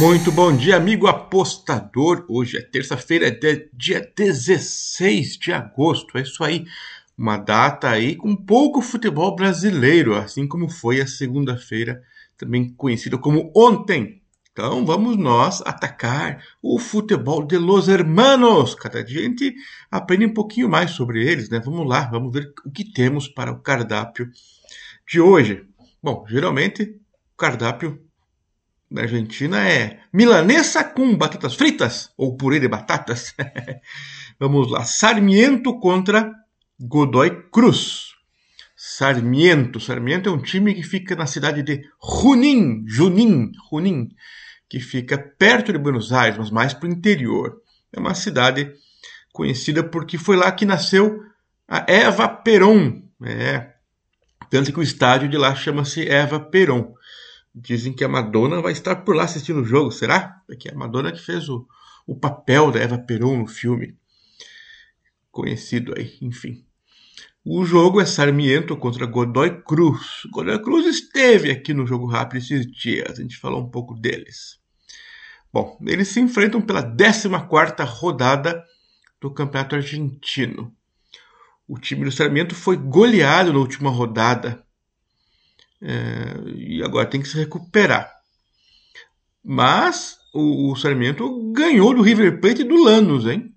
Muito bom dia, amigo apostador. Hoje é terça-feira, é dia 16 de agosto. É isso aí. Uma data aí com pouco futebol brasileiro, assim como foi a segunda-feira, também conhecida como ontem. Então vamos nós atacar o futebol de los hermanos. Cada dia a gente aprende um pouquinho mais sobre eles, né? Vamos lá, vamos ver o que temos para o cardápio de hoje. Bom, geralmente o cardápio na Argentina é milanesa com batatas fritas ou purê de batatas. Vamos lá. Sarmiento contra Godoy Cruz. Sarmiento. Sarmiento é um time que fica na cidade de Junín, Junín, Junín, que fica perto de Buenos Aires, mas mais para o interior. É uma cidade conhecida porque foi lá que nasceu a Eva Peron. É. Tanto que o estádio de lá chama-se Eva Peron. Dizem que a Madonna vai estar por lá assistindo o jogo, será? É que é a Madonna que fez o, o papel da Eva Peron no filme. Conhecido aí, enfim. O jogo é Sarmiento contra Godoy Cruz. Godoy Cruz esteve aqui no Jogo Rápido esses dias, a gente falou um pouco deles. Bom, eles se enfrentam pela 14 rodada do Campeonato Argentino. O time do Sarmiento foi goleado na última rodada é, e agora tem que se recuperar. Mas o, o Sarmiento ganhou do River Plate e do Lanús, hein?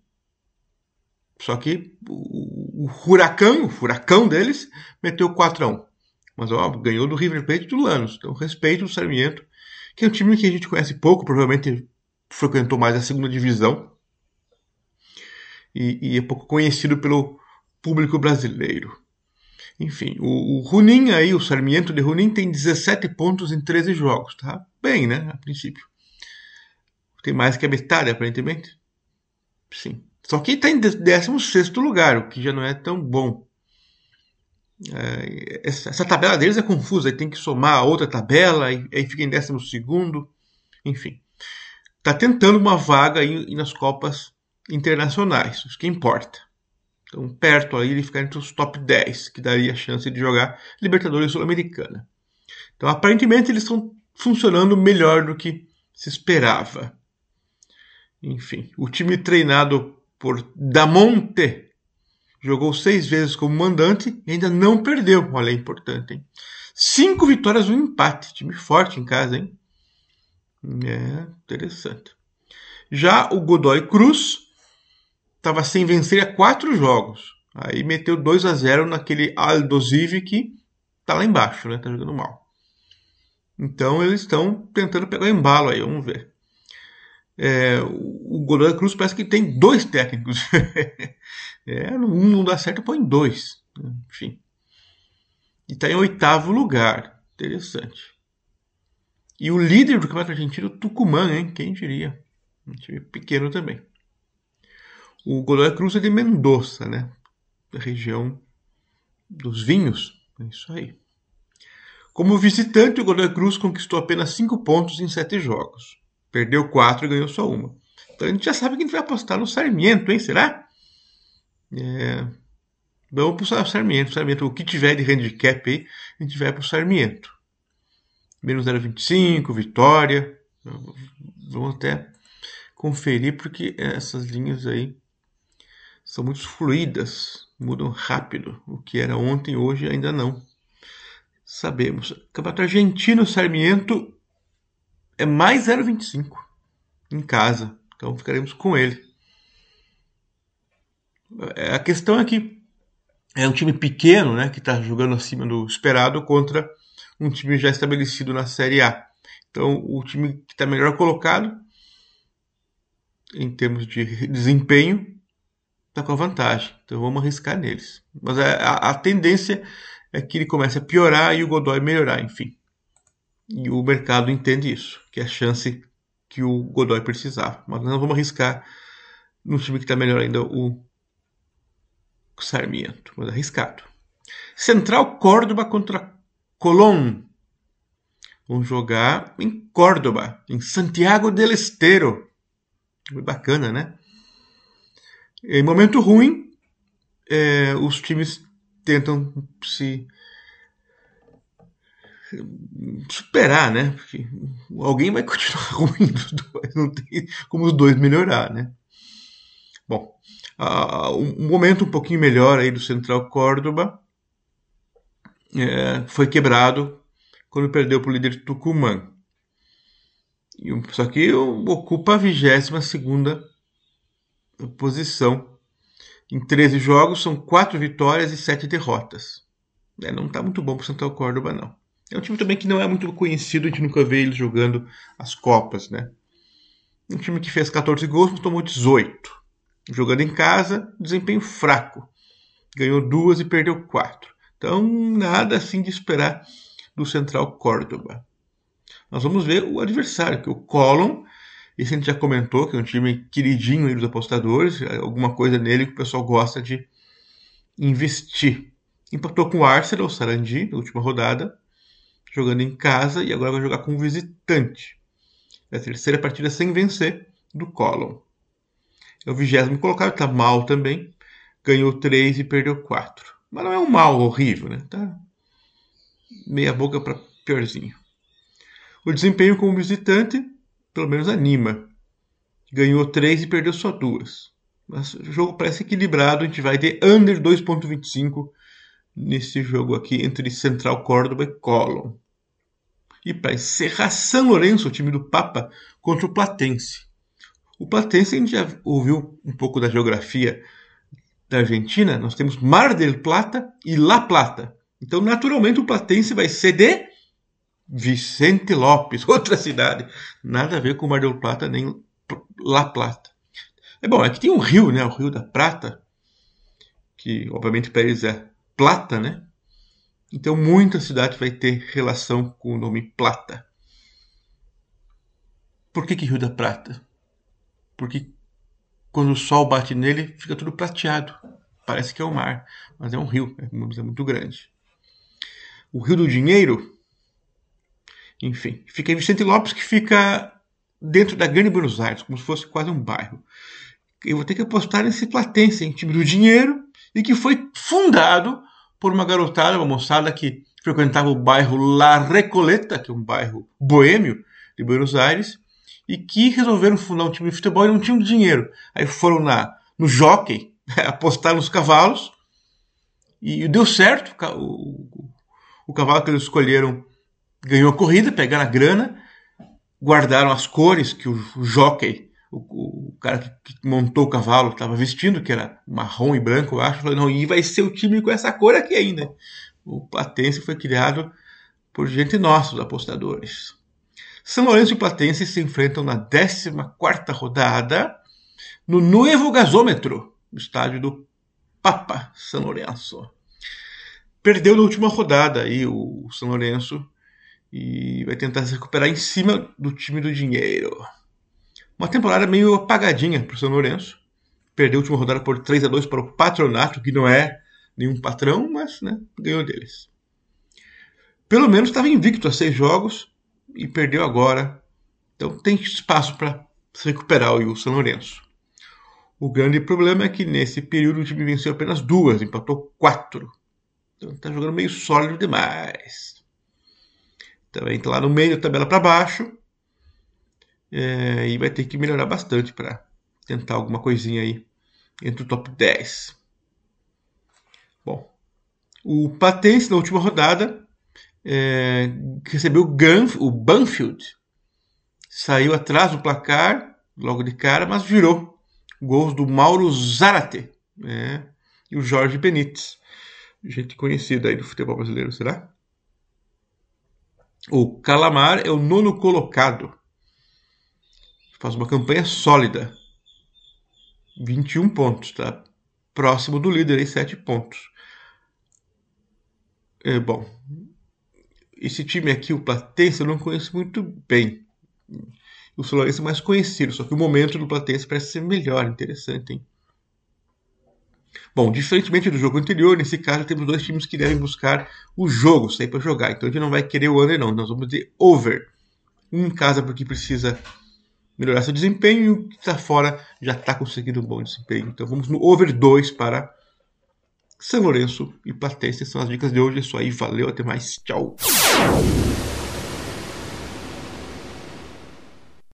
Só que o, o Huracão, o furacão deles, meteu 4 a 1 Mas ó, ganhou do River Plate e do Lanús. Então respeito o Sarmiento, que é um time que a gente conhece pouco, provavelmente frequentou mais a segunda divisão. E, e é pouco conhecido pelo público brasileiro. Enfim, o, o aí, o Sarmiento de Runin, tem 17 pontos em 13 jogos. Tá bem, né? A princípio. Tem mais que a metade, aparentemente. Sim. Só que está em 16 lugar, o que já não é tão bom. É, essa, essa, tabela deles é confusa, aí tem que somar a outra tabela, aí, aí fica em 12. Enfim. Está tentando uma vaga aí nas Copas Internacionais, isso que importa. Então, perto aí, ele ficar entre os top 10, que daria a chance de jogar Libertadores Sul-Americana. Então, aparentemente, eles estão funcionando melhor do que se esperava. Enfim, o time treinado por Damonte jogou seis vezes como mandante e ainda não perdeu. Olha, é importante, hein? Cinco vitórias, um empate. Time forte em casa, hein? É interessante. Já o Godoy Cruz estava sem vencer há quatro jogos. Aí meteu 2 a 0 naquele Aldosive que tá lá embaixo, né? Tá jogando mal. Então eles estão tentando pegar o embalo aí, vamos ver. É, o Godoy Cruz parece que tem dois técnicos. é, um não dá certo, põe dois. Enfim. E está em oitavo lugar. Interessante. E o líder do campeonato argentino, Tucumã, hein? Quem diria? Um time pequeno também. O Godoy Cruz é de Mendoza, né? Da região dos vinhos. É isso aí. Como visitante, o Godoy Cruz conquistou apenas 5 pontos em 7 jogos. Perdeu 4 e ganhou só uma. Então a gente já sabe que a gente vai apostar no Sarmiento, hein? Será? É... Vamos para o Sarmiento. Sarmiento. O que tiver de handicap aí, a gente vai para o Sarmiento. Menos 0,25, vitória. Vamos até conferir, porque essas linhas aí são muito fluídas, mudam rápido. O que era ontem, hoje ainda não. Sabemos. Campeonato Argentino Sarmiento é mais 0,25 em casa. Então ficaremos com ele. É, a questão é que é um time pequeno, né, que está jogando acima do esperado contra um time já estabelecido na Série A. Então, o time que está melhor colocado em termos de desempenho está com a vantagem. Então vamos arriscar neles. Mas a, a, a, tendência é que ele comece a piorar e o Godoy melhorar, enfim. E o mercado entende isso, que é a chance que o Godoy precisava. Mas nós vamos arriscar no time que está melhor ainda, o Sarmiento. Mas arriscado. Central Córdoba contra Colón. Vamos jogar em Córdoba, em Santiago del Estero. Muito bacana, né? Em momento ruim, é, os times tentam se superar, né? Porque alguém vai continuar ruim dos dois, não tem como os dois melhorar, né? Bom, um momento um pouquinho melhor aí do Central Córdoba é, foi quebrado quando perdeu para o líder Tucumã. Só que ocupa a 22 posição. Em 13 jogos, são 4 vitórias e 7 derrotas. É, não está muito bom para o Central Córdoba, não. É um time também que não é muito conhecido, a gente nunca vê eles jogando as Copas, né? Um time que fez 14 gols, mas tomou 18. Jogando em casa, desempenho fraco. Ganhou duas e perdeu quatro. Então, nada assim de esperar do Central Córdoba. Nós vamos ver o adversário, que é o Colón. Esse a gente já comentou, que é um time queridinho dos apostadores, é alguma coisa nele que o pessoal gosta de investir. Empatou com o Arsenal, o Sarandi, na última rodada, jogando em casa e agora vai jogar com um visitante. É a terceira partida sem vencer do Colón. É o vigésimo colocado, está mal também. Ganhou três e perdeu quatro. Mas não é um mal horrível, né? Tá meia boca para piorzinho. O desempenho como visitante, pelo menos anima. Ganhou três e perdeu só duas. Mas o jogo parece equilibrado, a gente vai ter under 2.25 nesse jogo aqui entre Central Córdoba e Colón. E para encerrar, São Lourenço, o time do Papa, contra o Platense. O Platense, a gente já ouviu um pouco da geografia da Argentina, nós temos Mar del Plata e La Plata. Então, naturalmente, o Platense vai ser de Vicente Lopes, outra cidade. Nada a ver com Mar del Plata nem La Plata. É bom, é que tem um rio, né? O Rio da Prata, que obviamente para eles é Plata, né? Então, muita cidade vai ter relação com o nome Plata. Por que, que Rio da Prata? Porque quando o sol bate nele, fica tudo prateado. Parece que é o mar, mas é um rio, é muito grande. O Rio do Dinheiro, enfim, fica em Vicente Lopes, que fica dentro da Grande Buenos Aires, como se fosse quase um bairro. Eu vou ter que apostar nesse Platense, em time do Dinheiro, e que foi fundado por uma garotada, uma moçada que frequentava o bairro La Recoleta, que é um bairro boêmio de Buenos Aires, e que resolveram fundar um time de futebol e não tinham dinheiro. Aí foram na, no jockey apostar nos cavalos e deu certo. O, o cavalo que eles escolheram ganhou a corrida, pegaram a grana, guardaram as cores que o, jockey, o, o, cara que, montou o cavalo, estava vestindo, que era marrom e branco, eu acho. Falou, não, e vai ser o time com essa cor aqui ainda. O Platense foi criado por gente nossa, os apostadores. São Lourenço e Platense se enfrentam na 14 rodada no Nuevo Gasômetro, no estádio do Papa São Lourenço. Perdeu na última rodada aí o São Lourenço e vai tentar se recuperar em cima do time do dinheiro. Uma temporada meio apagadinha para o São Lourenço. Perdeu a última rodada por 3 a 2 para o Patronato, que não é nenhum patrão, mas né, ganhou deles. Pelo menos estava invicto a seis jogos e perdeu agora. Então tem espaço para se recuperar o São Lourenço. O grande problema é que nesse período o time venceu apenas duas, empatou quatro. Então está jogando meio sólido demais. Também está lá no meio da tabela para baixo. É, e vai ter que melhorar bastante para tentar alguma coisinha aí entre o top 10. Bom, o Patense na última rodada é, recebeu o, Banfield. Saiu atrás do placar, logo de cara, mas virou. Gols do Mauro Zarate né? e o Jorge Benítez. Gente conhecida aí do futebol brasileiro, será? O Calamar é o nono colocado. Faz uma campanha sólida. 21 pontos, tá? Próximo do líder aí, 7 pontos. É, bom, esse time aqui, o Platense, eu não conheço muito bem. O Solarense é mais conhecido, só que o momento do Platense parece ser melhor, interessante, hein? Bom, diferentemente do jogo anterior, nesse caso temos dois times que devem buscar o jogo, sair para jogar. Então a gente não vai querer o under, não. Nós vamos de over. Um em casa porque precisa melhorar seu desempenho e o que está fora já está conseguindo um bom desempenho. Então vamos no over 2 para São Lourenço e Platense. São as dicas de hoje. É isso aí. Valeu, até mais. Tchau.